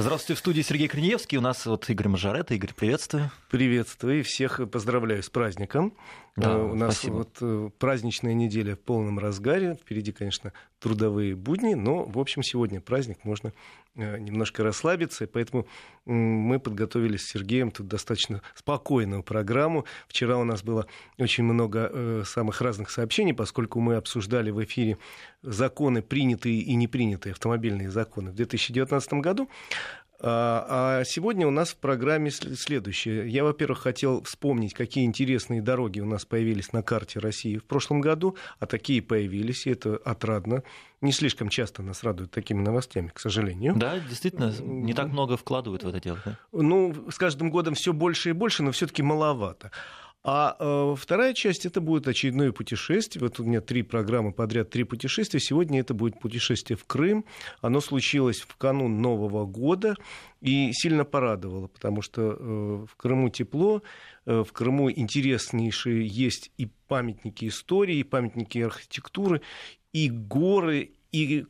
Здравствуйте, в студии Сергей Корнеевский. У нас вот Игорь Мажорета. Игорь, приветствую. Приветствую и всех поздравляю с праздником. Да, У нас спасибо. вот э, праздничная неделя в полном разгаре. Впереди, конечно, трудовые будни, но, в общем, сегодня праздник, можно э, немножко расслабиться, и поэтому мы подготовили с Сергеем тут достаточно спокойную программу. Вчера у нас было очень много э, самых разных сообщений, поскольку мы обсуждали в эфире законы, принятые и не принятые автомобильные законы в 2019 году. А, а сегодня у нас в программе следующее. Я, во-первых, хотел вспомнить, какие интересные дороги у нас появились на карте России в прошлом году, а такие появились, и это отрадно. Не слишком часто нас радуют такими новостями, к сожалению. Да, действительно, не так много вкладывают в это дело. Да? Ну, с каждым годом все больше и больше, но все-таки маловато. А э, вторая часть это будет очередное путешествие. Вот у меня три программы подряд, три путешествия. Сегодня это будет путешествие в Крым. Оно случилось в канун Нового года и сильно порадовало, потому что э, в Крыму тепло, э, в Крыму интереснейшие есть и памятники истории, и памятники архитектуры, и горы, и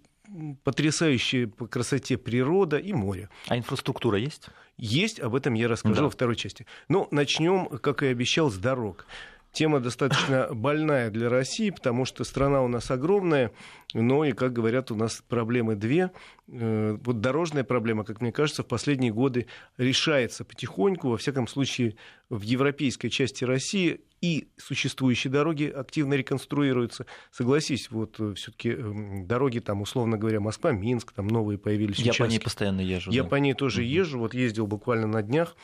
потрясающая по красоте природа и море. А инфраструктура есть? Есть, об этом я расскажу да. во второй части. Но ну, начнем, как и обещал, с дорог. Тема достаточно больная для России, потому что страна у нас огромная, но и, как говорят, у нас проблемы две. Э, вот дорожная проблема, как мне кажется, в последние годы решается потихоньку, во всяком случае, в европейской части России и существующие дороги активно реконструируются. Согласись, вот э, все-таки эм, дороги там, условно говоря, Москва, Минск, там новые появились. Я участки. по ней постоянно езжу. Я да. по ней тоже угу. езжу, вот ездил буквально на днях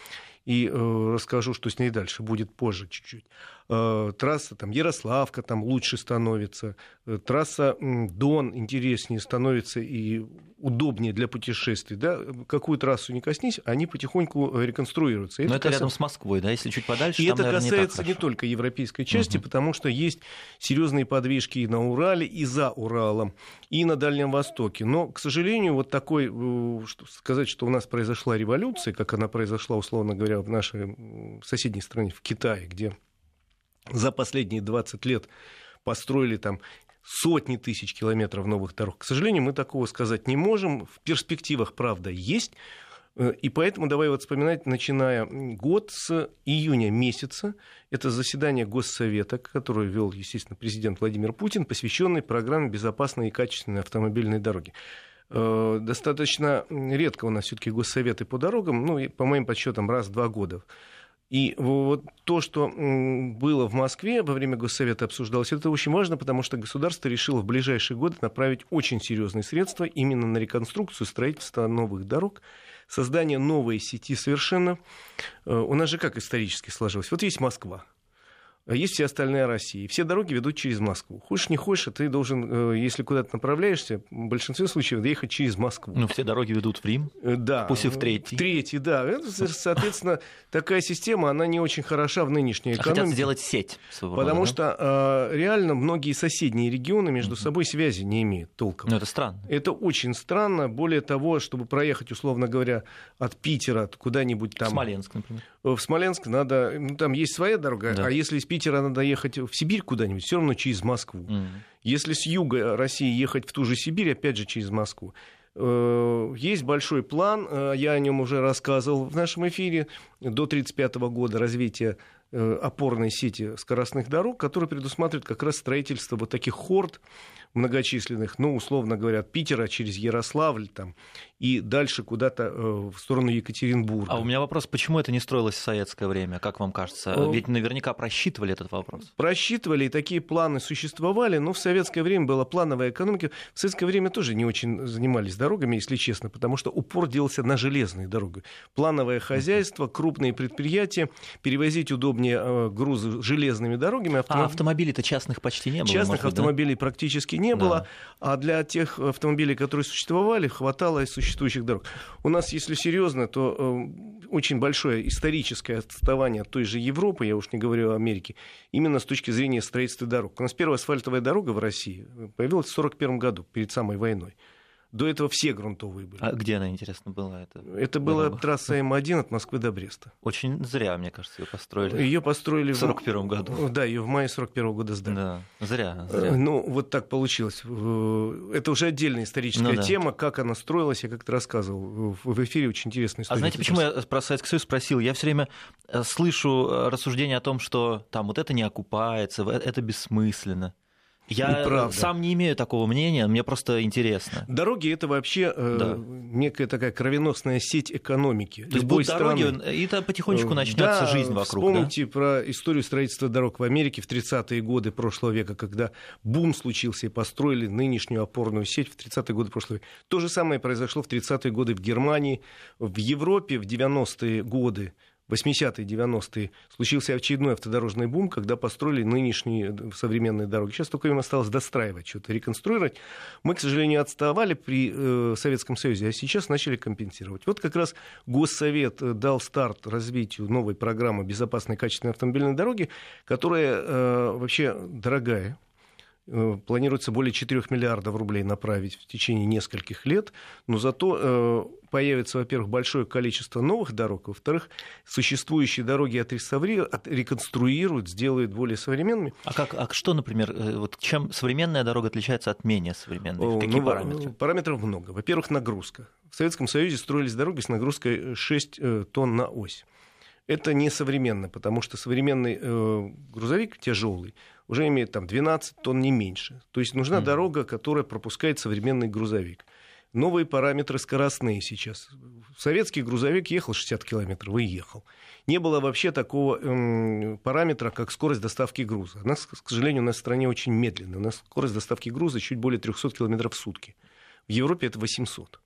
и э, расскажу, что с ней дальше будет позже чуть-чуть. Э, трасса там Ярославка там лучше становится, э, трасса Дон интереснее становится и удобнее для путешествий. Да? Какую трассу не коснись, они потихоньку реконструируются. Но это, это касается... рядом с Москвой, да, если чуть подальше. И там, это наверное, касается не, не только европейской части, угу. потому что есть серьезные подвижки и на Урале, и за Уралом, и на Дальнем Востоке. Но, к сожалению, вот такой, э, что, сказать, что у нас произошла революция, как она произошла, условно говоря, в нашей соседней стране, в Китае, где за последние 20 лет построили там сотни тысяч километров новых дорог. К сожалению, мы такого сказать не можем. В перспективах, правда, есть. Э, и поэтому давай вот вспоминать, начиная год с июня месяца, это заседание Госсовета, которое вел, естественно, президент Владимир Путин, посвященный программе безопасной и качественной автомобильной дороги. Э, достаточно редко у нас все-таки госсоветы по дорогам, ну, по моим подсчетам, раз в два года и вот то, что было в Москве во время Госсовета обсуждалось, это очень важно, потому что государство решило в ближайшие годы направить очень серьезные средства именно на реконструкцию строительства новых дорог, создание новой сети совершенно. Э, у нас же как исторически сложилось? Вот есть Москва, есть вся остальная Россия. Все дороги ведут через Москву. Хочешь, не хочешь, а ты должен, э, если куда-то направляешься, в большинстве случаев доехать через Москву. Ну, все дороги ведут в Рим. Э, да. Пусть и в третий. В третий, да. Соответственно, такая система, она не очень хороша в нынешней экономике. А хотят сделать сеть. Своего потому рода, что да? реально многие соседние регионы между собой связи не имеют толком. Ну, это странно. Это очень странно. Более того, чтобы проехать, условно говоря, от Питера куда-нибудь там... Смоленск, например. В Смоленск надо... Ну, там есть своя дорога, да. а если из Питера надо ехать в Сибирь куда-нибудь, все равно через Москву. Mm. Если с юга России ехать в ту же Сибирь, опять же через Москву. Э, есть большой план, э, я о нем уже рассказывал в нашем эфире, до 1935 года развития э, опорной сети скоростных дорог, который предусматривает как раз строительство вот таких хорд многочисленных, ну, условно говоря, от Питера через Ярославль там, и дальше куда-то э, в сторону Екатеринбурга. А у меня вопрос, почему это не строилось в советское время, как вам кажется? О... Ведь наверняка просчитывали этот вопрос. Просчитывали, и такие планы существовали, но в советское время была плановая экономика. В советское время тоже не очень занимались дорогами, если честно, потому что упор делался на железные дороги. Плановое хозяйство, крупные предприятия, перевозить удобнее э, грузы железными дорогами. Автомоб... А автомобилей-то частных почти не было? Частных автомобилей да? практически не не было, да. а для тех автомобилей, которые существовали, хватало и существующих дорог. У нас, если серьезно, то э, очень большое историческое отставание от той же Европы, я уж не говорю о Америке, именно с точки зрения строительства дорог. У нас первая асфальтовая дорога в России появилась в 1941 году, перед самой войной. До этого все грунтовые были. А где она, интересно, была? Это, это была трасса М1 от Москвы до Бреста. Очень зря, мне кажется, ее построили. Ее построили в 41 году. Да, ее в мае 41 года сдали. Да, зря, зря. Ну, вот так получилось. Это уже отдельная историческая ну, да. тема, как она строилась, я как-то рассказывал. В эфире очень интересная история. А знаете, почему я про Советский Союз спросил? Я все время э, слышу э, рассуждения о том, что там вот это не окупается, это бессмысленно. Я Неправда. сам не имею такого мнения, мне просто интересно. Дороги это вообще э, да. некая такая кровеносная сеть экономики. То есть будут дороги, и это потихонечку э, начнется да, жизнь вокруг. Вспомните да? про историю строительства дорог в Америке в 30-е годы прошлого века, когда бум случился и построили нынешнюю опорную сеть в 30-е годы прошлого века. То же самое произошло в 30-е годы в Германии, в Европе в 90-е годы 80-е, 90-е случился очередной автодорожный бум, когда построили нынешние э, современные дороги. Сейчас только им осталось достраивать, что-то реконструировать. Мы, к сожалению, отставали при э, Советском Союзе, а сейчас начали компенсировать. Вот как раз Госсовет э, дал старт развитию новой программы безопасной качественной автомобильной дороги, которая э, вообще дорогая, планируется более 4 миллиардов рублей направить в течение нескольких лет, но зато э, появится, во-первых, большое количество новых дорог, во-вторых, существующие дороги отреставрируют, реконструируют, сделают более современными. А, как, а что, например, э, вот чем современная дорога отличается от менее современной? Какие ну, параметры? Параметров много. Во-первых, нагрузка. В Советском Союзе строились дороги с нагрузкой 6 тонн на ось. Это не современно, потому что современный э, грузовик тяжелый уже имеет там 12 тонн, не меньше. То есть нужна mm-hmm. дорога, которая пропускает современный грузовик. Новые параметры скоростные сейчас. Советский грузовик ехал 60 километров и ехал. Не было вообще такого эм, параметра, как скорость доставки груза. Она, к сожалению, у нас в стране очень медленная. У нас скорость доставки груза чуть более 300 километров в сутки. В Европе это 800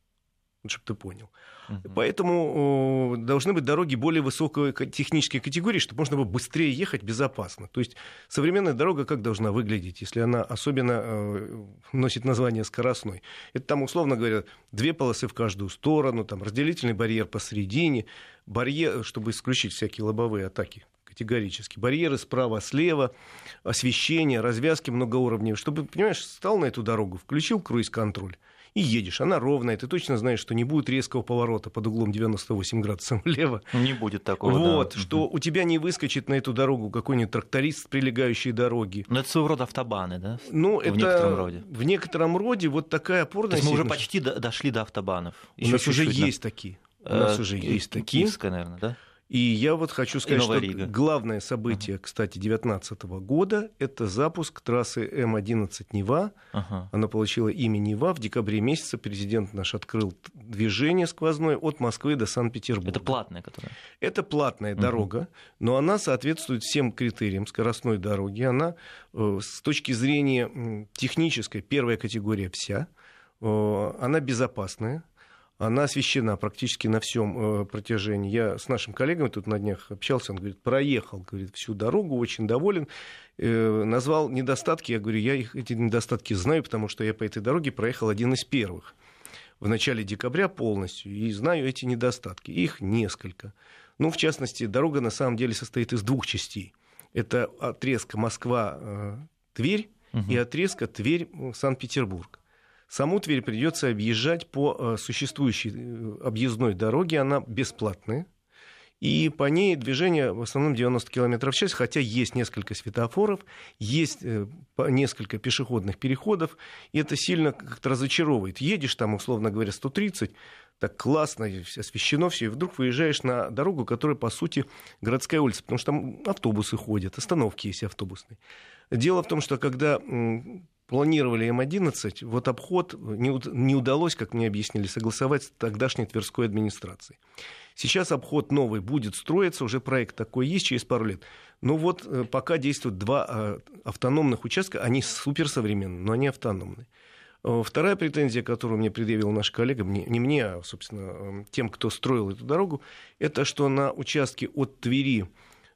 чтобы ты понял. Угу. Поэтому должны быть дороги более высокой технической категории, чтобы можно было быстрее ехать безопасно. То есть современная дорога как должна выглядеть, если она особенно э, носит название скоростной? Это там, условно говоря, две полосы в каждую сторону, там разделительный барьер посередине, барьер, чтобы исключить всякие лобовые атаки категорически. Барьеры справа-слева, освещение, развязки многоуровневые. Чтобы, понимаешь, стал на эту дорогу, включил круиз-контроль и едешь. Она ровная, ты точно знаешь, что не будет резкого поворота под углом 98 градусов влево. Не будет такого, Вот, да. что у тебя не выскочит на эту дорогу какой-нибудь тракторист с прилегающей дороги. Но это своего рода автобаны, да? Ну, в это некотором роде. в некотором роде вот такая опорная То есть мы уже почти дошли до автобанов. У нас уже есть такие. У нас э, уже есть такие. Киевская, наверное, да? И я вот хочу сказать, что Рига. главное событие, ага. кстати, 2019 года – это запуск трассы М11 Нева. Ага. Она получила имя Нева. В декабре месяце президент наш открыл движение сквозное от Москвы до Санкт-Петербурга. Это платная, которая? Это платная ага. дорога, но она соответствует всем критериям скоростной дороги. Она э, с точки зрения технической первая категория вся. Э, она безопасная она освещена практически на всем э, протяжении. Я с нашим коллегой тут на днях общался, он говорит, проехал говорит, всю дорогу, очень доволен. Э, назвал недостатки, я говорю, я их, эти недостатки знаю, потому что я по этой дороге проехал один из первых в начале декабря полностью, и знаю эти недостатки. Их несколько. Ну, в частности, дорога на самом деле состоит из двух частей. Это отрезка Москва-Тверь угу. и отрезка Тверь-Санкт-Петербург. Саму Тверь придется объезжать по э, существующей э, объездной дороге, она бесплатная. И по ней движение в основном 90 км в час, хотя есть несколько светофоров, есть э, несколько пешеходных переходов, и это сильно как-то разочаровывает. Едешь там, условно говоря, 130, так классно, освещено все, и вдруг выезжаешь на дорогу, которая, по сути, городская улица, потому что там автобусы ходят, остановки есть автобусные. Дело в том, что когда планировали М-11, вот обход не, удалось, как мне объяснили, согласовать с тогдашней Тверской администрацией. Сейчас обход новый будет строиться, уже проект такой есть через пару лет. Но вот э, пока действуют два э, автономных участка, они суперсовременные, но они автономные. Э, вторая претензия, которую мне предъявил наш коллега, мне, не мне, а, собственно, тем, кто строил эту дорогу, это что на участке от Твери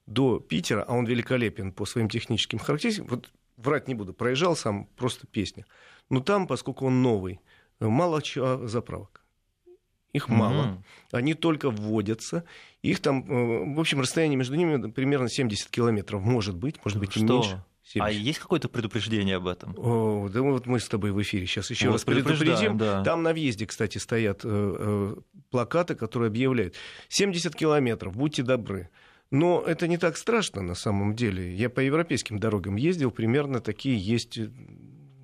до Питера, а он великолепен по своим техническим характеристикам, вот врать не буду, проезжал сам, просто песня. Но там, поскольку он новый, мало чего заправок. Их мало. Они только вводятся. Их там, э, в общем, расстояние между ними примерно 70 километров может быть, может быть и Что? меньше. 70. А есть какое-то предупреждение об этом? О, да вот мы с тобой в эфире сейчас еще вот раз предупредим. Да. Там на въезде, кстати, стоят э, э, плакаты, которые объявляют 70 километров, будьте добры. Но это не так страшно на самом деле. Я по европейским дорогам ездил, примерно такие есть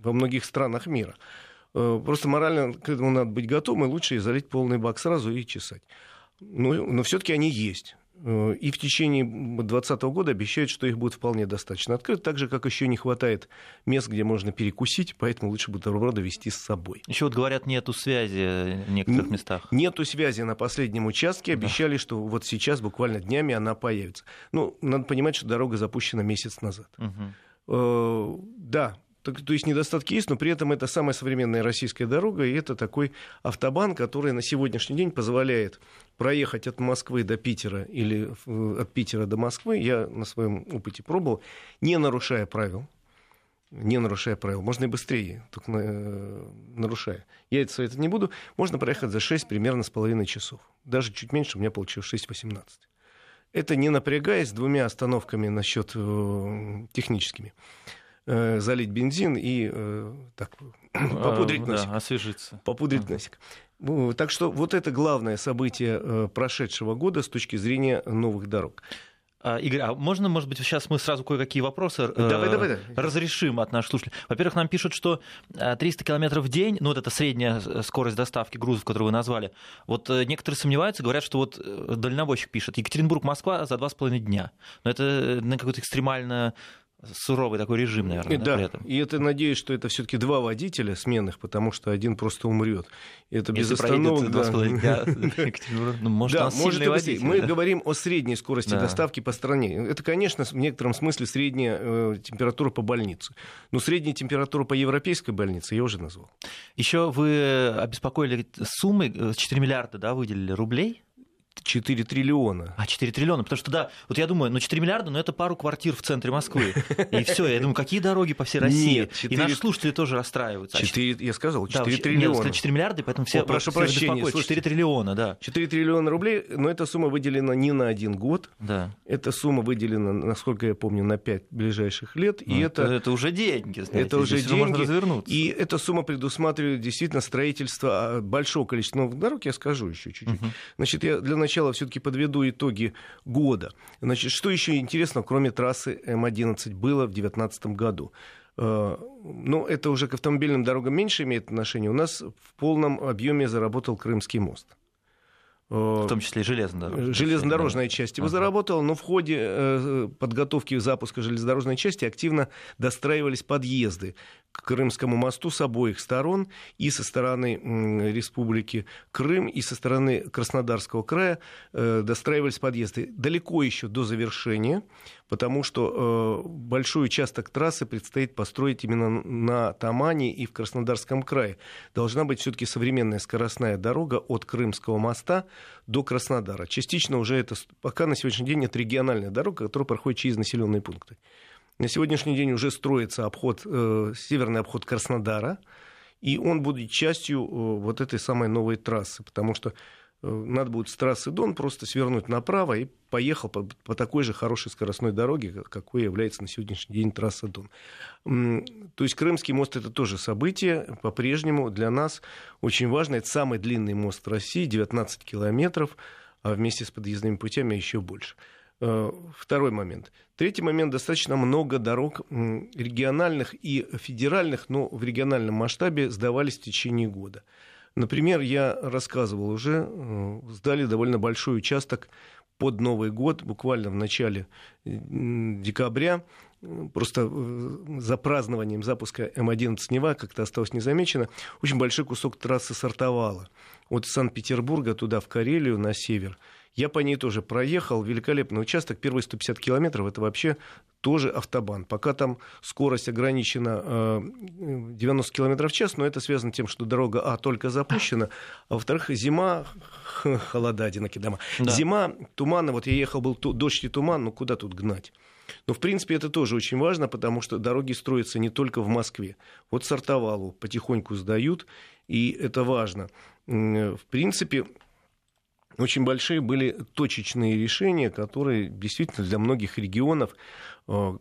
во многих странах мира. Э, просто морально к этому надо быть готовым, и лучше залить полный бак сразу и чесать. Но, но все-таки они есть. Э, и в течение 2020 года обещают, что их будет вполне достаточно открыто, так же, как еще не хватает мест, где можно перекусить, поэтому лучше бутерброды вести с собой. Еще вот говорят, нету связи в некоторых Н- местах. Нету связи на последнем участке, обещали, да. что вот сейчас, буквально днями, она появится. Ну, надо понимать, что дорога запущена месяц назад. Угу. Да, так, то есть недостатки есть, но при этом это самая современная российская дорога, и это такой автобан, который на сегодняшний день позволяет проехать от Москвы до Питера или от Питера до Москвы, я на своем опыте пробовал, не нарушая правил, не нарушая правил. Можно и быстрее, только э, нарушая. Я это советовать не буду. Можно проехать за 6 примерно с половиной часов. Даже чуть меньше, у меня получилось 6.18. Это не напрягаясь двумя остановками насчет э, техническими. Э, залить бензин и э, так, попудрить носик. Да, освежиться. Попудрить ага. носик. Так что вот это главное событие э, прошедшего года с точки зрения новых дорог. А, Игорь, а можно, может быть, сейчас мы сразу кое-какие вопросы давай, э, давай, давай. разрешим от наших слушателей? Во-первых, нам пишут, что 300 километров в день, ну вот это средняя скорость доставки грузов, которую вы назвали, вот некоторые сомневаются, говорят, что вот дальнобойщик пишет, Екатеринбург-Москва за 2,5 дня. Но это на какое-то экстремальное суровый такой режим, наверное, да, при этом. И это, надеюсь, что это все-таки два водителя сменных, потому что один просто умрет. Это без остановок. Да. ну, может, да, может водитель, Мы да? говорим о средней скорости да. доставки по стране. Это, конечно, в некотором смысле средняя э, температура по больнице. Но средняя температура по европейской больнице я уже назвал. Еще вы обеспокоили суммы, 4 э, миллиарда да, выделили рублей 4 триллиона. А, 4 триллиона, потому что, да, вот я думаю, ну 4 миллиарда, но ну, это пару квартир в центре Москвы. И все, я думаю, какие дороги по всей России? Нет, 4... И наши слушатели тоже расстраиваются. 4, я сказал, 4 да, триллиона. Нет, 4 миллиарда, поэтому все, О, прошу все прощения, слушайте, 4 триллиона, да. 4 триллиона рублей, но эта сумма выделена не на один год. Да. Эта сумма выделена, насколько я помню, на 5 ближайших лет. Ну, и это, это уже деньги, знаете, Это уже деньги. Можно развернуться. И эта сумма предусматривает действительно строительство а, большого количества новых дорог, я скажу еще чуть-чуть. Угу. Значит, я для начала все-таки подведу итоги года. Значит, что еще интересно, кроме трассы М11, было в 2019 году? Э, ну, это уже к автомобильным дорогам меньше имеет отношение. У нас в полном объеме заработал Крымский мост. В том числе и железнодорожная. Железнодорожная часть его ага. заработала, но в ходе э, подготовки запуска железнодорожной части активно достраивались подъезды к Крымскому мосту с обоих сторон, и со стороны Республики Крым, и со стороны Краснодарского края э, достраивались подъезды. Далеко еще до завершения, потому что э, большой участок трассы предстоит построить именно на Тамане и в Краснодарском крае. Должна быть все-таки современная скоростная дорога от Крымского моста до Краснодара. Частично уже это, пока на сегодняшний день это региональная дорога, которая проходит через населенные пункты. На сегодняшний день уже строится обход, э, северный обход Краснодара, и он будет частью э, вот этой самой новой трассы, потому что э, надо будет с трассы Дон просто свернуть направо и поехал по, по такой же хорошей скоростной дороге, какой является на сегодняшний день трасса Дон. То есть Крымский мост это тоже событие, по-прежнему для нас очень важно. Это самый длинный мост России, 19 километров, а вместе с подъездными путями еще больше. Э, второй момент. Третий момент. Достаточно много дорог региональных и федеральных, но в региональном масштабе сдавались в течение года. Например, я рассказывал уже, э, сдали довольно большой участок под Новый год, буквально в начале декабря, просто э, за празднованием запуска М11 Нева как-то осталось незамечено, очень большой кусок трассы сортовала. От Санкт-Петербурга туда, в Карелию, на север – я по ней тоже проехал. Великолепный участок. Первые 150 километров это вообще тоже автобан. Пока там скорость ограничена 90 э, километров в час, но это связано с тем, что дорога, а, только запущена, а во-вторых, зима, холода, одинокие дома. Да. Зима, туманно, вот я ехал, был дождь и туман, ну куда тут гнать? Но, в принципе, это тоже очень важно, потому что дороги строятся не только в Москве. Вот Сартовалу потихоньку сдают, и это важно. В принципе, очень большие были точечные решения, которые действительно для многих регионов э,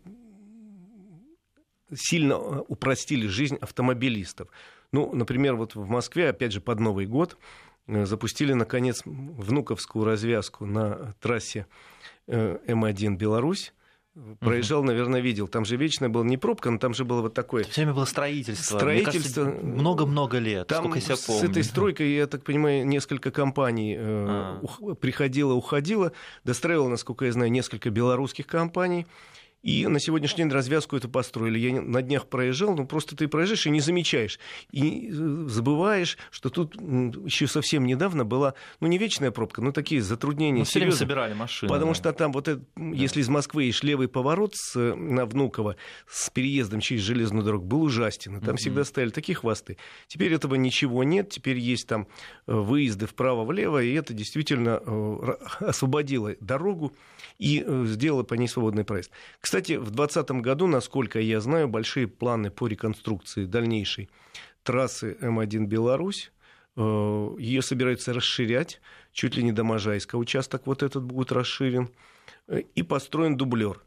сильно упростили жизнь автомобилистов. Ну, например, вот в Москве, опять же, под Новый год запустили, наконец, внуковскую развязку на трассе М1 Беларусь Проезжал, наверное, видел. Там же вечная была не пробка, но там же было вот такое... Все время было строительство. Строительство. Много-много лет, там сколько я себя помню. С этой стройкой, я так понимаю, несколько компаний э, а. приходило, уходило. Достраивало, насколько я знаю, несколько белорусских компаний. И на сегодняшний день развязку эту построили. Я на днях проезжал, ну просто ты проезжаешь и не замечаешь. И э, забываешь, что тут еще совсем недавно была, ну не вечная пробка, но такие затруднения. Мы все время собирали машины. Потому да. что там вот это, да. если из Москвы есть левый поворот с, на Внуково с переездом через железную дорогу, был ужастен. Там mm-hmm. всегда стояли такие хвосты. Теперь этого ничего нет. Теперь есть там э, выезды вправо-влево, и это действительно э, освободило дорогу и сделало по ней свободный проезд. Кстати, в 2020 году, насколько я знаю, большие планы по реконструкции дальнейшей трассы М1 Беларусь. Э, Ее собираются расширять, чуть ли не до Можайска участок вот этот будет расширен. Э, и построен дублер.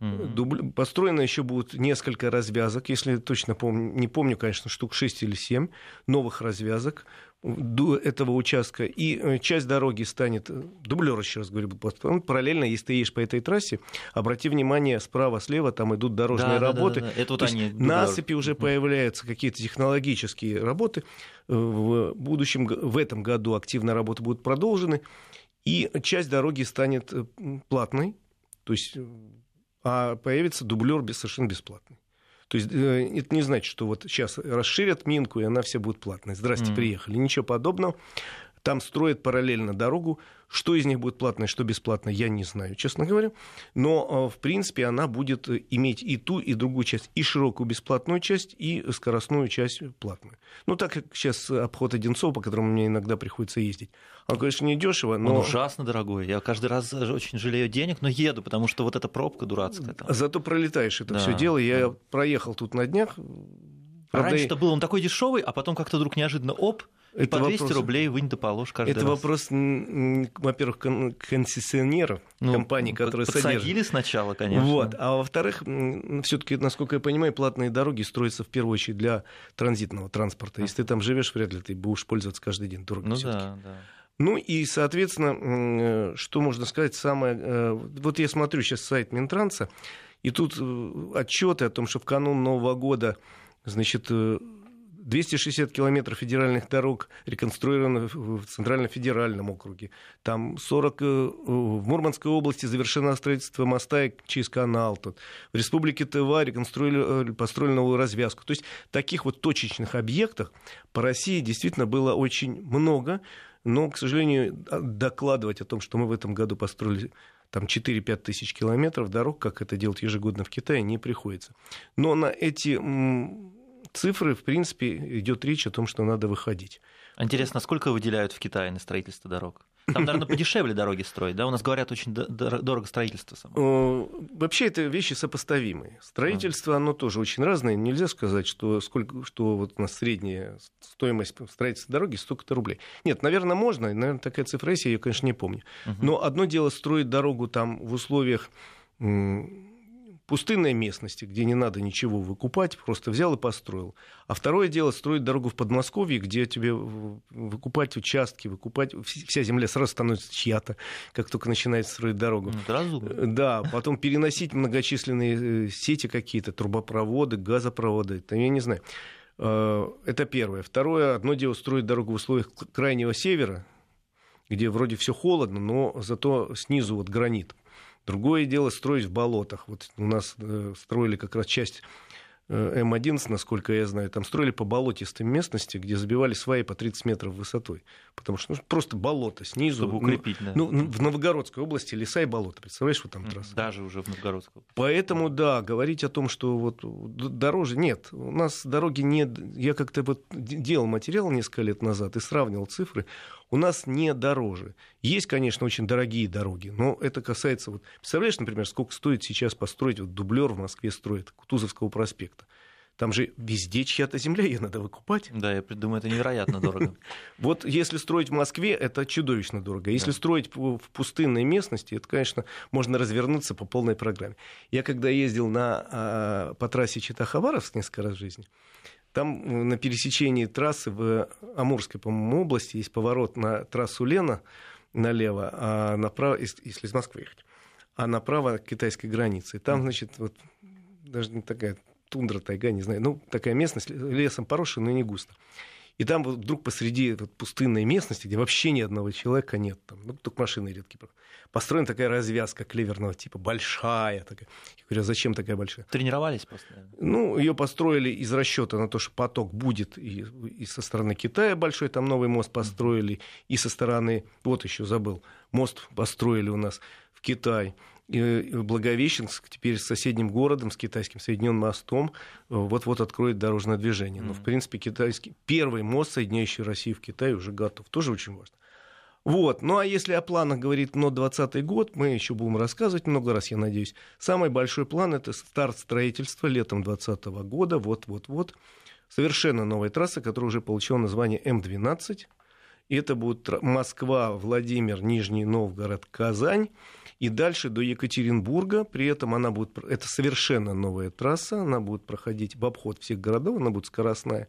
Дубл... Построено еще будет несколько развязок, если точно помню, не помню, конечно, штук 6 или 7 новых развязок до этого участка, и э, часть дороги станет, э, дублер, еще раз говорю, параллельно, если ты едешь по этой трассе, обрати внимание, справа-слева там идут дорожные да, работы. Да, да, да. Это вот они, насыпи уже появляются, какие-то технологические работы. Э, в будущем, в этом году активно работы будут продолжены, и часть дороги станет платной, то есть, а появится дублер совершенно бесплатный. То есть э, это не значит, что вот сейчас расширят Минку, и она вся будет платной. Здрасте, mm. приехали. Ничего подобного. Там строят параллельно дорогу. Что из них будет платное, что бесплатно, я не знаю, честно говоря. Но, э, в принципе, она будет иметь и ту, и другую часть. И широкую бесплатную часть, и скоростную часть платную. Ну, так как сейчас обход Одинцова, по которому мне иногда приходится ездить. Он, конечно, не дешево, но... Он ужасно дорогой. Я каждый раз очень жалею денег, но еду, потому что вот эта пробка дурацкая. Там. Зато пролетаешь это да. все дело. Я да. проехал тут на днях. Правда, Раньше-то был он такой дешевый, а потом как-то вдруг неожиданно оп, это по 200 вопрос, рублей вынь да положь каждый это раз. вопрос, во-первых, концессионеров, ну, компаний, которые подсадили содержат. сначала, конечно. Вот. А во-вторых, все-таки, насколько я понимаю, платные дороги строятся в первую очередь для транзитного транспорта. Если ты там живешь, вряд ли ты будешь пользоваться каждый день дорогой. Ну да, да. Ну и, соответственно, э, что можно сказать, самое... Э, вот я смотрю сейчас сайт Минтранса, и тут э, отчеты о том, что в канун Нового года, значит, 260 километров федеральных дорог реконструировано в Центрально-федеральном округе. Там 40 в Мурманской области завершено строительство моста через канал. Тут. В Республике Тыва реконструировали, построили новую развязку. То есть таких вот точечных объектов по России действительно было очень много. Но, к сожалению, а, докладывать о том, что мы в этом году построили там 4-5 тысяч километров дорог, как это делать ежегодно в Китае, не приходится. Но на эти цифры, в принципе, идет речь о том, что надо выходить. Интересно, сколько выделяют в Китае на строительство дорог? Там, наверное, подешевле дороги строить, да? У нас говорят, очень дорого строительство само. Вообще это вещи сопоставимые. Строительство, оно тоже очень разное. Нельзя сказать, что, сколько, что вот у нас средняя стоимость строительства дороги столько-то рублей. Нет, наверное, можно. Наверное, такая цифра есть, я ее, конечно, не помню. Но одно дело строить дорогу там в условиях пустынной местности, где не надо ничего выкупать, просто взял и построил. А второе дело строить дорогу в Подмосковье, где тебе выкупать участки, выкупать, вся земля сразу становится чья-то, как только начинает строить дорогу. Ну, разумно. Э, да, потом переносить многочисленные э, сети какие-то, трубопроводы, газопроводы, там, я не знаю. Э, это первое. Второе, одно дело строить дорогу в условиях крайнего севера, где вроде все холодно, но зато снизу вот гранит. Другое дело строить в болотах. Вот у нас э, строили как раз часть э, М11, насколько я знаю, там строили по болотистым местности, где забивали сваи по 30 метров высотой. Потому что ну, просто болото снизу. Чтобы укрепить, ну, да. Ну, в Новгородской области леса и болота. Представляешь, вот там трасса. Даже уже в Новгородской области. Поэтому, да, говорить о том, что вот дороже... Нет, у нас дороги не... Я как-то вот делал материал несколько лет назад и сравнивал цифры у нас не дороже. Есть, конечно, очень дорогие дороги, но это касается... Вот, представляешь, например, сколько стоит сейчас построить, вот дублер в Москве строит, Кутузовского проспекта. Там же везде чья-то земля, ее надо выкупать. Да, я думаю, это невероятно дорого. Вот если строить в Москве, это чудовищно дорого. Если строить в пустынной местности, это, конечно, можно развернуться по полной программе. Я когда ездил на, а, по трассе Чита-Хабаровск несколько раз в жизни, там на пересечении трассы в Амурской, по-моему, области есть поворот на трассу Лена налево, а направо, если из Москвы ехать, а направо к китайской границе. там, значит, вот даже не такая тундра, тайга, не знаю, ну, такая местность, лесом поросшая, но не густо. И там вот вдруг посреди вот пустынной местности, где вообще ни одного человека нет, там, ну, только машины редкие, построена такая развязка клеверного типа, большая такая. Я говорю, а зачем такая большая? Тренировались просто? Ну, ее построили из расчета на то, что поток будет и, и со стороны Китая большой, там новый мост построили, и со стороны, вот еще забыл, мост построили у нас в Китай. Благовещенск теперь с соседним городом, с китайским соединенным мостом, э, вот-вот откроет дорожное движение. Но, в принципе, китайский первый мост, соединяющий Россию в Китай, уже готов. Тоже очень важно. Вот. Ну а если о планах говорит но 20 год, мы еще будем рассказывать много раз, я надеюсь. Самый большой план это старт строительства летом 2020 года. Вот-вот-вот. Совершенно новая трасса, которая уже получила название М12. И это будет Москва, Владимир, Нижний Новгород, Казань. И дальше до Екатеринбурга. При этом она будет... Это совершенно новая трасса. Она будет проходить в обход всех городов. Она будет скоростная.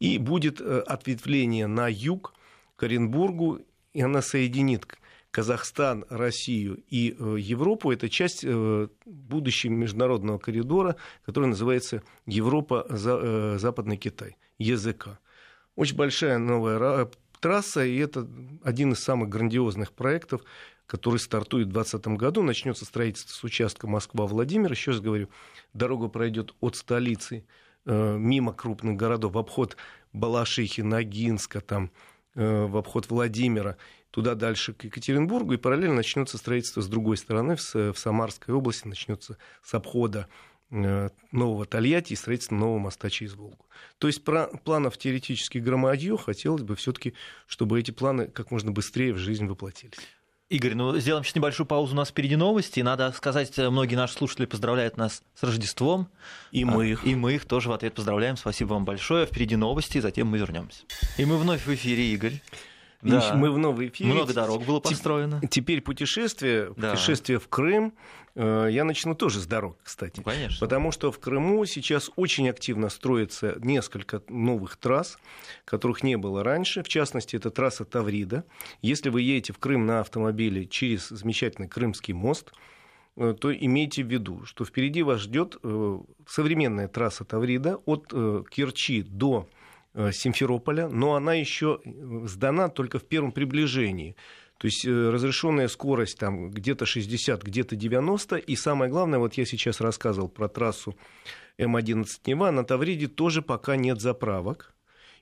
И будет э, ответвление на юг к Оренбургу и она соединит Казахстан, Россию и э, Европу. Это часть э, будущего международного коридора, который называется Европа-Западный Китай, ЕЗК. Очень большая новая трасса, и это один из самых грандиозных проектов, который стартует в 2020 году. Начнется строительство с участка Москва-Владимир. Еще раз говорю, дорога пройдет от столицы э, мимо крупных городов, в обход Балашихи, Ногинска, там, Э, в обход Владимира, туда дальше к Екатеринбургу, и параллельно начнется строительство с другой стороны, в, Самарской области, начнется с обхода э, нового Тольятти и строительства нового моста через Волгу. То есть про, планов теоретически громадье, хотелось бы все-таки, чтобы эти планы как можно быстрее в жизнь воплотились. Игорь, ну сделаем сейчас небольшую паузу. У нас впереди новости. Надо сказать, э, многие наши слушатели поздравляют нас с Рождеством. И мы а, их. И мы их тоже в ответ поздравляем. Спасибо вам большое. Впереди новости, затем мы вернемся. И мы вновь в эфире, Игорь. Да. Мы в новой эфире. Много дорог было построено. Теперь путешествие, путешествие да. в Крым. Э, я начну тоже с дорог, кстати. Конечно. Потому что в Крыму сейчас очень активно строится несколько новых трасс, которых не было раньше. В частности, это трасса Таврида. Если вы едете в Крым на автомобиле через замечательный Крымский мост, э, то имейте в виду, что впереди вас ждет э, современная трасса Таврида от Керчи до Симферополя, но она еще э, сдана только в первом приближении. То есть э, разрешенная скорость там где-то 60, где-то 90. И самое главное, вот я сейчас рассказывал про трассу М11 Нева, на Тавриде тоже пока нет заправок.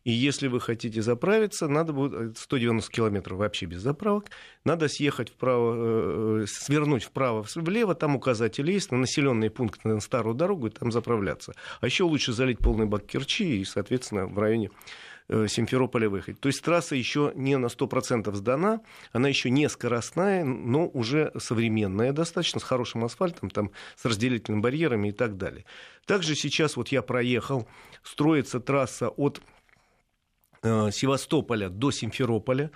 И если вы хотите заправиться, надо будет 190 э, километров вообще без заправок, надо съехать вправо, э, э, свернуть вправо, влево, там указатель есть, на населенный пункт, на старую дорогу, и там заправляться. А еще лучше залить полный бак Керчи и, соответственно, в районе Симферополя выехать. То есть трасса еще не на 100% сдана, она еще не скоростная, но уже современная достаточно, с хорошим асфальтом, там, с разделительными барьерами и так далее. Также сейчас вот я проехал, строится трасса от Севастополя до Симферополя.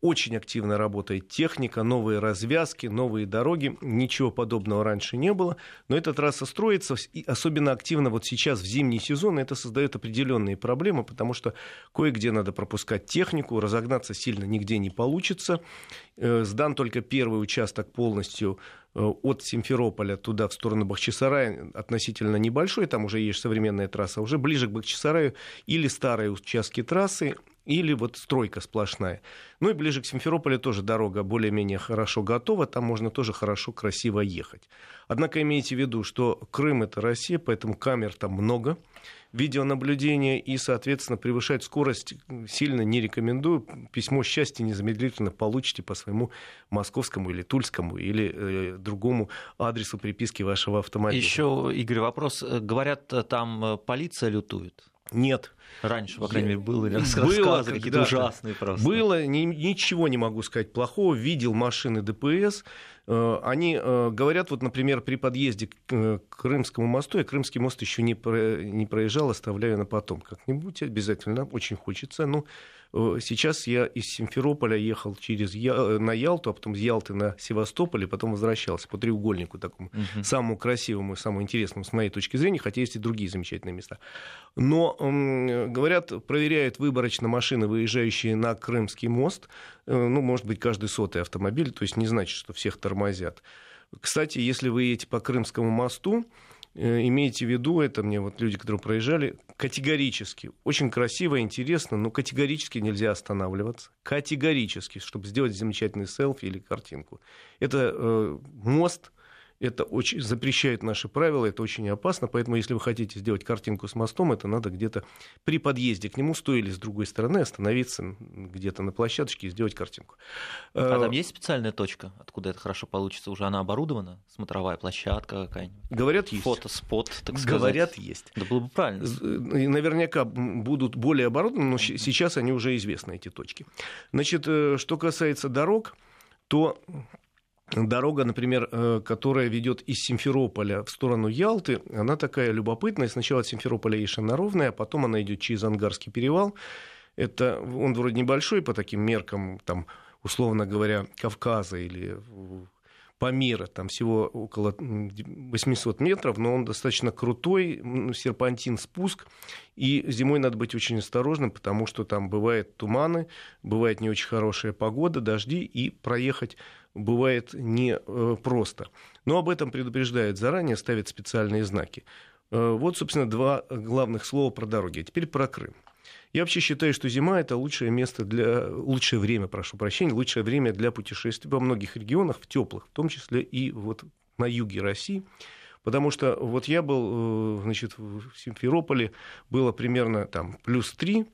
Очень активно работает техника, новые развязки, новые дороги. Ничего подобного раньше не было. Но эта трасса строится, и особенно активно вот сейчас в зимний сезон. Это создает определенные проблемы, потому что кое-где надо пропускать технику, разогнаться сильно нигде не получится. Э, сдан только первый участок полностью Э, от Симферополя туда в сторону Бахчисарая относительно небольшой, там уже есть современная трасса, уже ближе к Бахчисараю или старые участки трассы, или вот стройка сплошная. Ну и ближе к Симферополю тоже дорога более-менее хорошо готова, там можно тоже хорошо, красиво ехать. Однако имейте в виду, что Крым это Россия, поэтому камер там много, видеонаблюдения и, соответственно, превышать скорость сильно не рекомендую. Письмо счастья незамедлительно получите по своему московскому или тульскому или э, другому адресу приписки вашего автомобиля. Еще, Игорь, вопрос. Говорят, там полиция лютует? Нет. Раньше, по крайней мере, было было, какие-то ужасные просто. Было, ни, ничего не могу сказать плохого. Видел машины ДПС. Э, они э, говорят, вот, например, при подъезде к э, Крымскому мосту, я Крымский мост еще не, про, не проезжал, оставляю на потом как-нибудь, обязательно, очень хочется. Но Э, сейчас я из Симферополя ехал через Я... На Ялту, а потом из Ялты на Севастополь, и потом возвращался по треугольнику такому, угу. самому красивому и самому интересному с моей точки зрения, хотя есть и другие замечательные места. Но, говорят, проверяют выборочно машины, выезжающие на Крымский мост, ну, может быть, каждый сотый автомобиль, то есть не значит, что всех тормозят. Кстати, если вы едете по Крымскому мосту, Э, имейте в виду, это мне вот люди, которые проезжали, категорически, очень красиво, интересно, но категорически нельзя останавливаться. Категорически, чтобы сделать замечательный селфи или картинку. Это э, мост, это очень запрещает наши правила, это очень опасно, поэтому если вы хотите сделать картинку с мостом, это надо где-то при подъезде к нему, стоя или с другой стороны, остановиться где-то на площадочке и сделать картинку. А там э, есть специальная точка, откуда это хорошо получится? Уже она оборудована? Смотровая площадка какая-нибудь? Говорят, есть. Фотоспот, так сказать. Говорят, есть. Да было бы правильно. Наверняка будут более оборудованы, но сейчас они уже известны, эти точки. Значит, э, что касается дорог, то дорога, например, э, которая ведет из Симферополя в сторону Ялты, она такая любопытная. Сначала от Симферополя есть ровная, а потом она идет через Ангарский перевал. Это, он вроде небольшой по таким меркам, там, условно говоря, Кавказа или Памира, там всего около 800 метров, но он достаточно крутой, серпантин спуск, и зимой надо быть очень осторожным, потому что там бывают туманы, бывает не очень хорошая погода, дожди, и проехать бывает не э. Но об этом предупреждают заранее, ставят специальные знаки. Э, вот, собственно, два главных слова про дороги. А теперь про Крым. Я вообще считаю, что зима это лучшее место для лучшее время, прошу прощения, лучшее время для путешествий во многих регионах, в теплых, в том числе и вот на юге России. Потому что вот я был, э, значит, в Симферополе, было примерно там плюс 3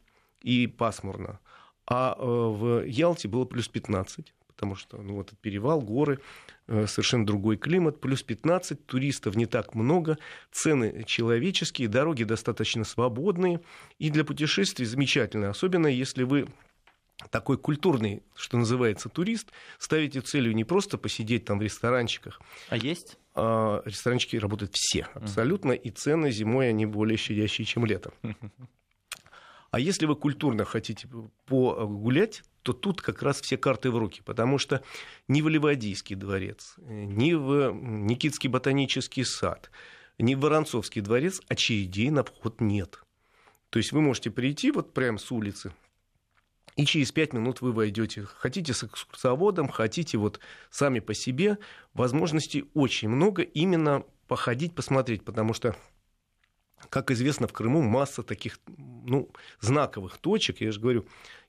и пасмурно, а в Ялте было плюс 15 потому что ну, вот перевал, горы, э, совершенно другой климат, плюс 15, туристов не так много, цены человеческие, дороги достаточно свободные, и для путешествий замечательно, особенно если вы такой культурный, что называется, турист, ставите целью не просто посидеть там в ресторанчиках. А есть? А, ресторанчики работают все, абсолютно, и цены зимой они более щадящие, чем летом. А если вы культурно хотите погулять, то тут как раз все карты в руки, потому что ни в Ливадийский дворец, ни в Никитский ботанический сад, ни в Воронцовский дворец очередей на вход нет. То есть вы можете прийти вот прямо с улицы, и через пять минут вы войдете. Хотите с экскурсоводом, хотите вот сами по себе. Возможностей очень много именно походить, посмотреть, потому что как известно, в Крыму масса таких ну, знаковых точек. Я же говорю,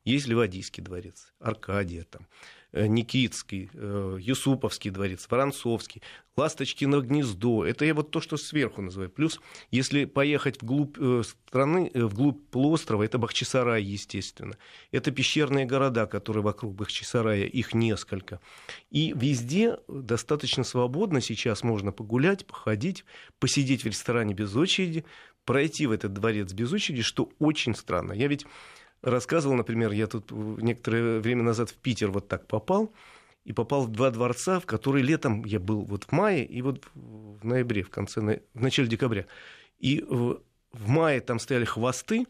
есть Ливадийский дворец, Аркадия, там, э, Никитский, э, Юсуповский дворец, Воронцовский, Ласточкино гнездо. Это я вот то, что сверху называю. Плюс, если поехать вглубь э, страны, вглубь полуострова, это Бахчисарай, естественно. Это пещерные города, которые вокруг Бахчисарая, их несколько. И везде достаточно свободно сейчас можно погулять, походить, посидеть в ресторане без очереди, пройти в этот дворец без очереди, что очень странно. Я ведь рассказывал, например, я тут некоторое время назад в Питер вот так попал, и попал в два дворца, в которые летом я был вот в мае и вот в ноябре, в конце, в начале декабря. И в, в мае там стояли хвосты,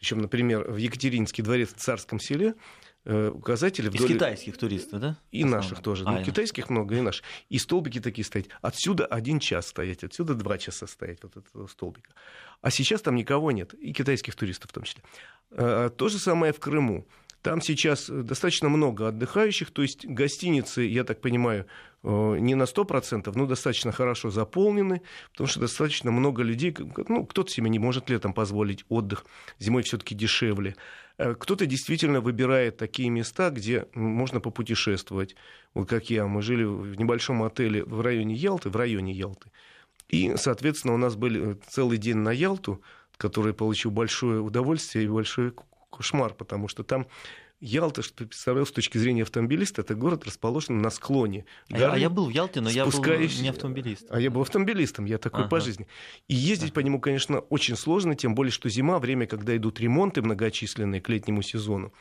причем, например, в Екатеринский дворец в Царском селе Э, указатели. Из вдоль... китайских туристов, да? И наших тоже. А, ну, китайских много, и наших. И столбики такие стоят. Отсюда один час стоять, отсюда два часа стоять, вот этого столбика. А сейчас там никого нет, и китайских туристов в том числе. А, то же самое в Крыму. Там сейчас достаточно много отдыхающих, то есть гостиницы, я так понимаю, э, не на 100%, но достаточно хорошо заполнены, потому что достаточно много людей, ну, кто-то себе не может летом позволить отдых, зимой все-таки дешевле. Э, кто-то действительно выбирает такие места, где можно попутешествовать. Вот как я, мы жили в небольшом отеле в районе Ялты, в районе Ялты. И, соответственно, у нас был э, целый день на Ялту, который получил большое удовольствие и большой кошмар, потому что там Ялта, что представлял с точки зрения автомобилиста, это город расположен на склоне. Горы, а я был в Ялте, но я был не автомобилист. А я был автомобилистом, я такой ага. по жизни. И ездить ага. по нему, конечно, очень сложно, тем более, что зима, время, когда идут ремонты многочисленные к летнему сезону.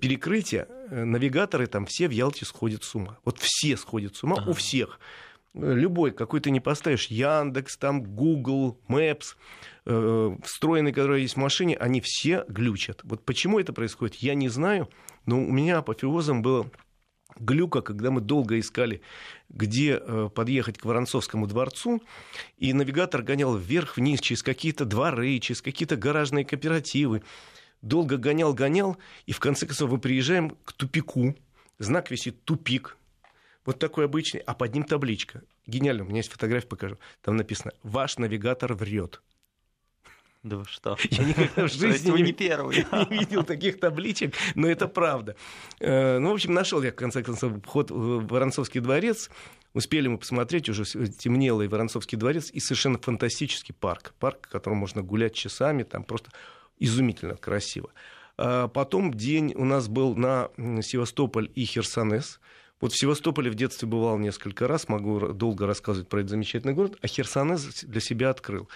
Перекрытие, э, навигаторы там все в Ялте сходят с ума. Вот все сходят с ума, ага. у всех любой, какой ты не поставишь, Яндекс, там, Google, Maps, э, встроенные, которые есть в машине, они все глючат. Вот почему это происходит, я не знаю, но у меня апофеозом было глюка, когда мы долго искали, где э, подъехать к Воронцовскому дворцу, и навигатор гонял вверх-вниз через какие-то дворы, через какие-то гаражные кооперативы. Долго гонял, гонял, и в конце концов мы приезжаем к тупику, знак висит «тупик», вот такой обычный, а под ним табличка. Гениально, у меня есть фотография, покажу. Там написано «Ваш навигатор врет». Да вы что? Я никогда в жизни не, не, первый. не видел таких табличек, но это правда. Э, ну, в общем, нашел я, в конце концов, вход в Воронцовский дворец. Успели мы посмотреть, уже темнело и Воронцовский дворец, и совершенно фантастический парк. Парк, в котором можно гулять часами, там просто изумительно красиво. А потом день у нас был на Севастополь и Херсонес – вот в Севастополе в детстве бывал несколько раз, могу долго рассказывать про этот замечательный город, а Херсонес для себя открыл.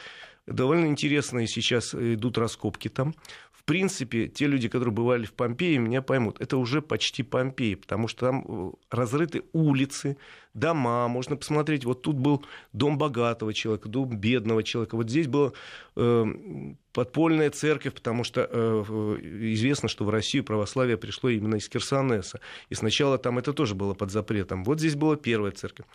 Довольно интересные сейчас идут раскопки там. В принципе, те люди, которые бывали в Помпеи, меня поймут. Это уже почти Помпеи, потому что там э, разрыты улицы, дома. Можно посмотреть, вот тут был дом богатого человека, дом бедного человека. Вот здесь была э, подпольная церковь, потому что э, известно, что в Россию православие пришло именно из Кирсанеса. И сначала там это тоже было под запретом. Вот здесь была первая церковь.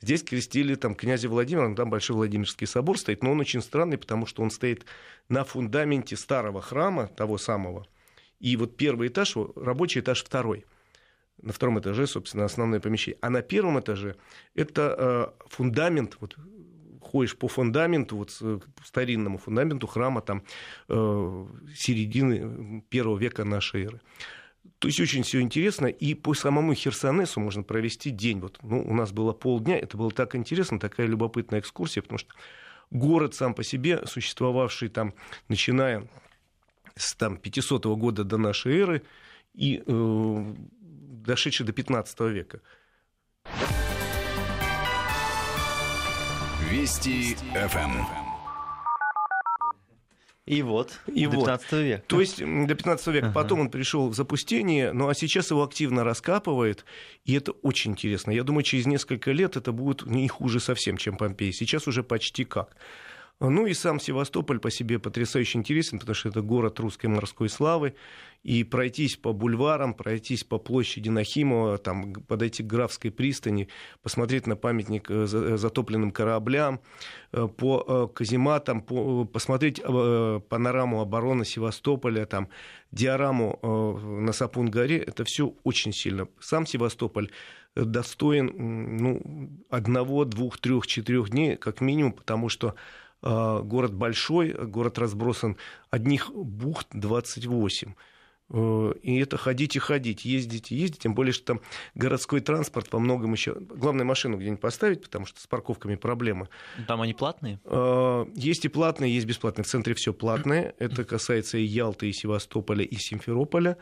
Здесь крестили там князя Владимира, там Большой Владимирский собор стоит, но он очень странный, потому что он стоит на фундаменте старого храма, того самого. И вот первый этаж, рабочий этаж второй. На втором этаже, собственно, основное помещение. А на первом этаже это э, фундамент, вот ходишь по фундаменту, вот э, старинному фундаменту храма там э, середины первого века нашей эры. То есть очень все интересно, и по самому Херсонесу можно провести день. Вот, ну, у нас было полдня, это было так интересно, такая любопытная экскурсия, потому что город сам по себе, существовавший там, начиная с там, 500 года до нашей эры и э, дошедший до 15 века. Вести ФМ. И вот, и до 15 вот. века. То есть до 15 века. Ага. Потом он пришел в запустение, ну а сейчас его активно раскапывают, и это очень интересно. Я думаю, через несколько лет это будет не хуже совсем, чем Помпеи. Сейчас уже почти как. Ну и сам Севастополь по себе потрясающе интересен, потому что это город русской морской славы. И пройтись по бульварам, пройтись по площади Нахимова, там, подойти к Графской пристани, посмотреть на памятник э, э, затопленным кораблям, э, по казематам, по, посмотреть панораму обороны Севастополя, там, диораму на Сапун-горе, это все очень сильно. Сам Севастополь достоин ну, одного, двух, трех, четырех дней, как минимум, потому что город большой, город разбросан, одних бухт 28. Э, и это ходить и ходить, ездить и ездить, тем более, что там городской транспорт по многому еще... Главное, машину где-нибудь поставить, потому что с парковками проблемы. Там они платные? А, есть и платные, есть бесплатные. В центре все платное. Это касается и Ялты, и Севастополя, и Симферополя.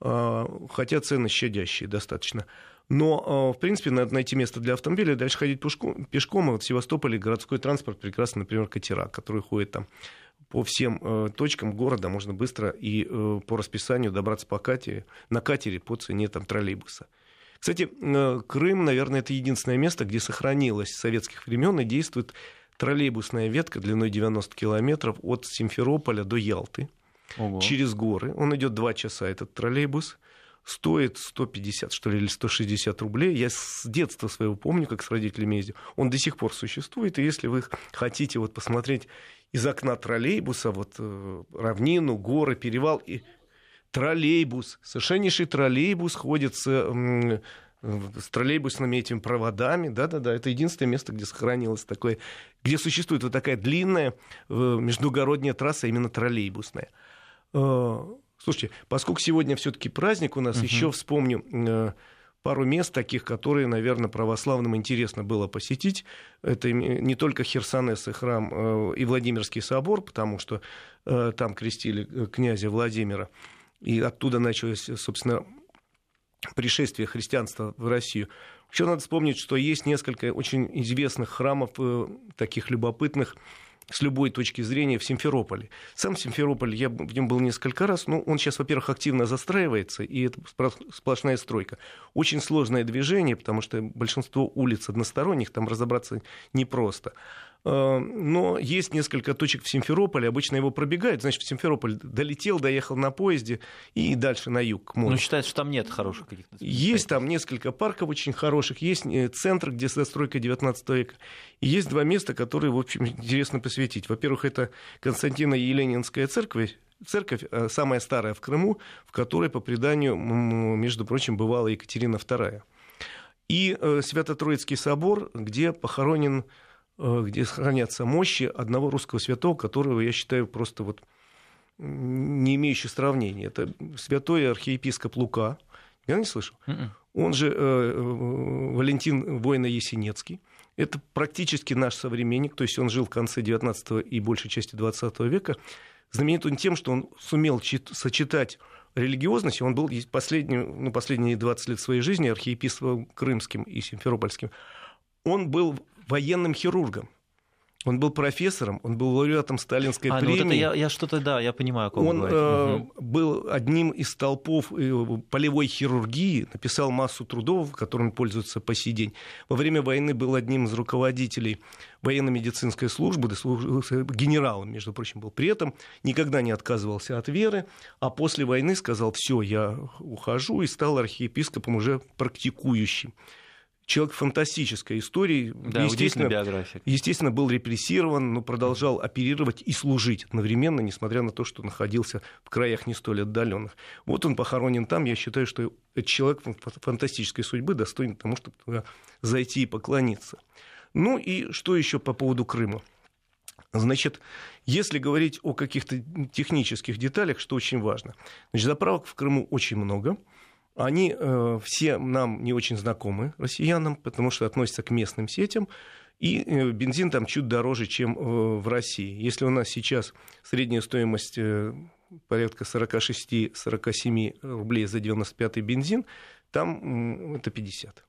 Хотя цены щадящие достаточно. Но, а, в принципе, надо найти место для автомобиля, дальше ходить пешком. пешком. А вот в Севастополе городской транспорт прекрасно, например, катера, который ходит там по всем э, точкам города можно быстро и э, по расписанию добраться по катере, на катере по цене там, троллейбуса. Кстати, э, Крым, наверное, это единственное место, где сохранилось с советских времен и действует троллейбусная ветка длиной 90 километров от Симферополя до Ялты. Ого. через горы. Он идет два часа, этот троллейбус. Стоит 150, что ли, или 160 рублей. Я с детства своего помню, как с родителями ездил. Он до сих пор существует. И если вы хотите вот посмотреть из окна троллейбуса вот э, равнину, горы, перевал и троллейбус, совершеннейший троллейбус ходит с с троллейбусными этими проводами. Да-да-да, это единственное место, где сохранилось такое, где существует вот такая длинная э, междугородняя трасса, именно троллейбусная. Э, слушайте, поскольку сегодня все-таки праздник у нас, угу. еще вспомню э, пару мест таких, которые, наверное, православным интересно было посетить. Это не только Херсонес и храм э, и Владимирский собор, потому что там крестили князя Владимира. и оттуда началось, собственно, пришествие христианства в Россию. Еще надо вспомнить, что есть несколько очень известных храмов, э, таких любопытных, с любой точки зрения в Симферополе. Сам Симферополь, я в нем был несколько раз, но он сейчас, во-первых, активно застраивается, и это сплошная стройка. Очень сложное движение, потому что большинство улиц односторонних, там разобраться непросто. Э, но есть несколько точек в Симферополе, обычно его пробегают, значит, в Симферополь долетел, доехал на поезде и дальше на юг. Ну, считается, что там нет хороших каких-то... Есть там несколько парков очень хороших, есть э, центр, где застройка 19 века, и есть два места, которые, в общем, интересно посвятить. Во-первых, это Константина Еленинская церковь, церковь, э, самая старая в Крыму, в которой, по преданию, между прочим, бывала Екатерина II. И Свято-Троицкий собор, где похоронен где хранятся мощи одного русского святого, которого я считаю просто вот не имеющий сравнения. Это святой архиепископ Лука. Я не слышал. Mm-mm. М-м. Он же э, э, Валентин Воина-Есенецкий. Это практически наш современник, то есть он жил в конце 19 и большей части 20 века. Знаменит он тем, что он сумел сочетать религиозность. Он был последние, ну, последние 20 лет своей жизни архиепископом крымским и симферопольским. Он был военным хирургом. Он был профессором, он был лауреатом сталинской а, премии. Ну вот это я, я что-то, да, я понимаю, о ком Он э, угу. был одним из толпов э, полевой хирургии, написал массу трудов, которыми пользуются по сей день. Во время войны был одним из руководителей военно-медицинской службы, генералом, между прочим, был. При этом никогда не отказывался от веры, а после войны сказал, все, я ухожу, и стал архиепископом уже практикующим человек фантастической истории. Да, естественно, биография. Естественно, был репрессирован, но продолжал оперировать и служить одновременно, несмотря на то, что находился в краях не столь отдаленных. Вот он похоронен там. Я считаю, что этот человек фантастической судьбы достоин тому, чтобы туда зайти и поклониться. Ну и что еще по поводу Крыма? Значит, если говорить о каких-то технических деталях, что очень важно. Значит, заправок в Крыму очень много они э, все нам не очень знакомы, россиянам, потому что относятся к местным сетям. И э, бензин там чуть дороже, чем э, в России. Если у нас сейчас средняя стоимость э, порядка 46-47 рублей за 95-й бензин, там это 50.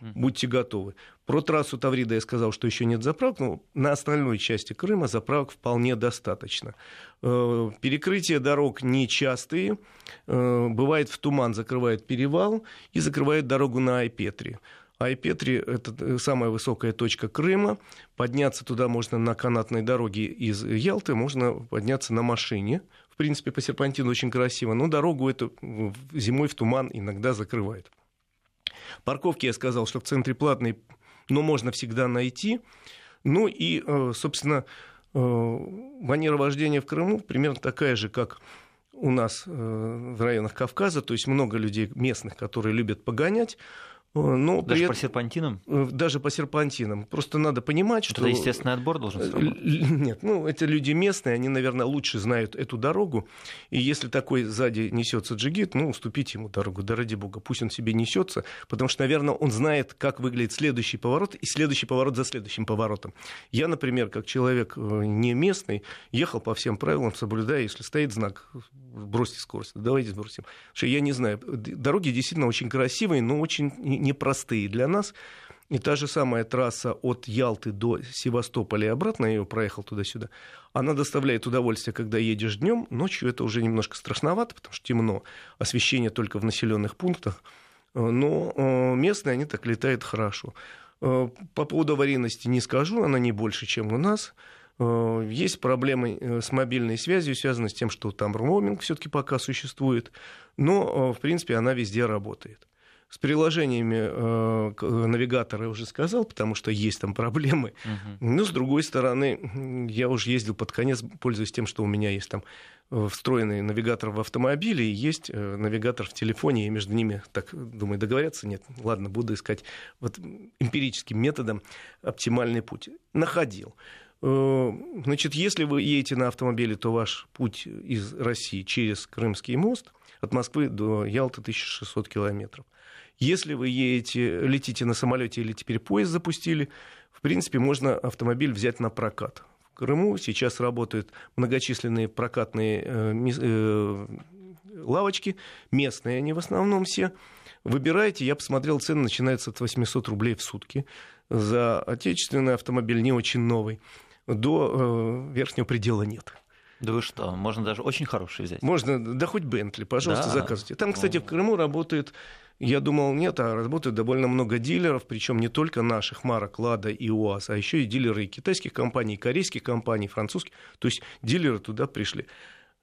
Будьте готовы. Про трассу Таврида я сказал, что еще нет заправок, но на остальной части Крыма заправок вполне достаточно. Э, перекрытие дорог нечастые. Э, бывает в туман закрывает перевал и закрывает дорогу на Айпетри. Айпетри – это э, самая высокая точка Крыма. Подняться туда можно на канатной дороге из Ялты, можно подняться на машине. В принципе, по серпантину очень красиво, но дорогу эту зимой в туман иногда закрывает. Парковки, я сказал, что в центре платные, но можно всегда найти. Ну и, э, собственно, э, манера вождения в Крыму примерно такая же, как у нас э, в районах Кавказа, то есть много людей местных, которые любят погонять, но даже при... по серпантинам? Э, даже по серпантинам. Просто надо понимать, что... Это естественный отбор должен э, сработать? Нет, ну, это люди местные, они, наверное, лучше знают эту дорогу. И если такой сзади несется джигит, ну, уступите ему дорогу, да ради бога, пусть он себе несется, потому что, наверное, он знает, как выглядит следующий поворот и следующий поворот за следующим поворотом. Я, например, как человек не местный, ехал по всем правилам, соблюдая, если стоит знак, бросьте скорость, давайте сбросим. Потому что я не знаю, дороги действительно очень красивые, но очень непростые для нас. И та же самая трасса от Ялты до Севастополя и обратно, я ее проехал туда-сюда, она доставляет удовольствие, когда едешь днем, ночью это уже немножко страшновато, потому что темно, освещение только в населенных пунктах, но э, местные, они так летают хорошо. Э, по поводу аварийности не скажу, она не больше, чем у нас. Э, есть проблемы с мобильной связью, связанные с тем, что там роуминг все-таки пока существует, но, в принципе, она везде работает. С приложениями э, навигатора я уже сказал, потому что есть там проблемы. Uh-huh. Но, с другой стороны, я уже ездил под конец, пользуясь тем, что у меня есть там э, встроенный навигатор в автомобиле и есть э, навигатор в телефоне, и между ними, так, думаю, договорятся? Нет, ладно, буду искать вот эмпирическим методом оптимальный путь. Находил. Э, значит, если вы едете на автомобиле, то ваш путь из России через Крымский мост от Москвы до Ялты 1600 километров. Если вы едете, летите на самолете или теперь поезд запустили, в принципе, можно автомобиль взять на прокат. В Крыму сейчас работают многочисленные прокатные э, э, лавочки, местные они в основном все. Выбираете, я посмотрел, цены начинаются от 800 рублей в сутки за отечественный автомобиль, не очень новый. До э, верхнего предела нет. Да вы что, можно даже очень хороший взять. Можно, да хоть Бентли, пожалуйста, да. заказывайте. Там, кстати, в Крыму работает, я думал, нет, а работает довольно много дилеров, причем не только наших марок Лада и УАЗ, а еще и дилеры китайских компаний, и корейских компаний, французских. То есть дилеры туда пришли.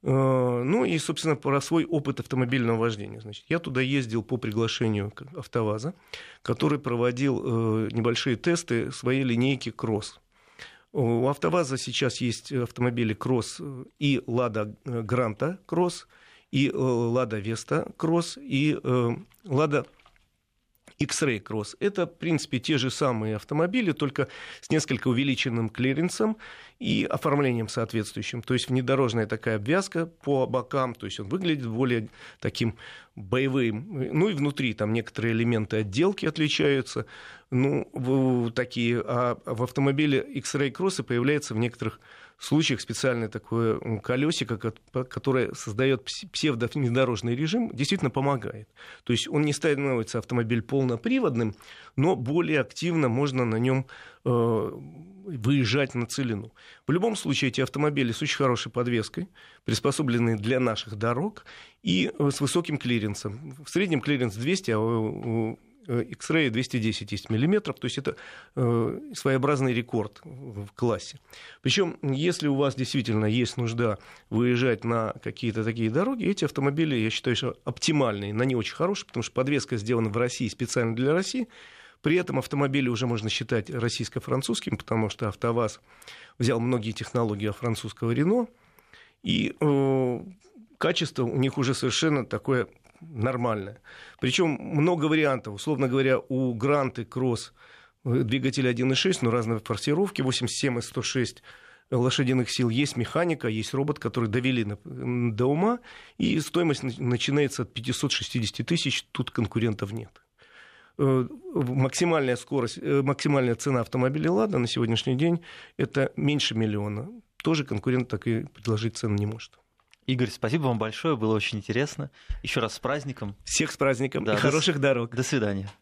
Э, ну и, собственно, про свой опыт автомобильного вождения. Значит, я туда ездил по приглашению АвтоВАЗа, который проводил э, небольшие тесты своей линейки «Кросс». У АвтоВАЗа сейчас есть автомобили Кросс и Лада Гранта Кросс, и Лада Веста Кросс, и Лада X-Ray Cross. Это, в принципе, те же самые автомобили, только с несколько увеличенным клиренсом и оформлением соответствующим. То есть внедорожная такая обвязка по бокам, то есть он выглядит более таким боевым. Ну и внутри там некоторые элементы отделки отличаются. Ну, такие. А в автомобиле X-Ray Cross появляется в некоторых случаях специальное такое колесико, которое создает псевдовнедорожный режим, действительно помогает. То есть он не становится автомобиль полноприводным, но более активно можно на нем э, выезжать на целину. В любом случае эти автомобили с очень хорошей подвеской, приспособленные для наших дорог и э, с высоким клиренсом. В среднем клиренс 200, а X-Ray 210 есть миллиметров, то есть это э, своеобразный рекорд в классе. Причем, если у вас действительно есть нужда выезжать на какие-то такие дороги, эти автомобили, я считаю, что оптимальные, на не очень хорошие, потому что подвеска сделана в России специально для России. При этом автомобили уже можно считать российско-французским, потому что АвтоВАЗ взял многие технологии французского Рено, и э, качество у них уже совершенно такое нормальная. Причем много вариантов. Условно говоря, у Гранты Кросс двигатель 1.6, но разные форсировки, 87 и 106 лошадиных сил, есть механика, есть робот, который довели до ума, и стоимость начинается от 560 тысяч, тут конкурентов нет. Э, максимальная скорость, э, максимальная цена автомобиля «Лада» на сегодняшний день – это меньше миллиона. Тоже конкурент так и предложить цену не может. Игорь, спасибо вам большое, было очень интересно. Еще раз с праздником. Всех с праздником да, и хороших дорог. До свидания.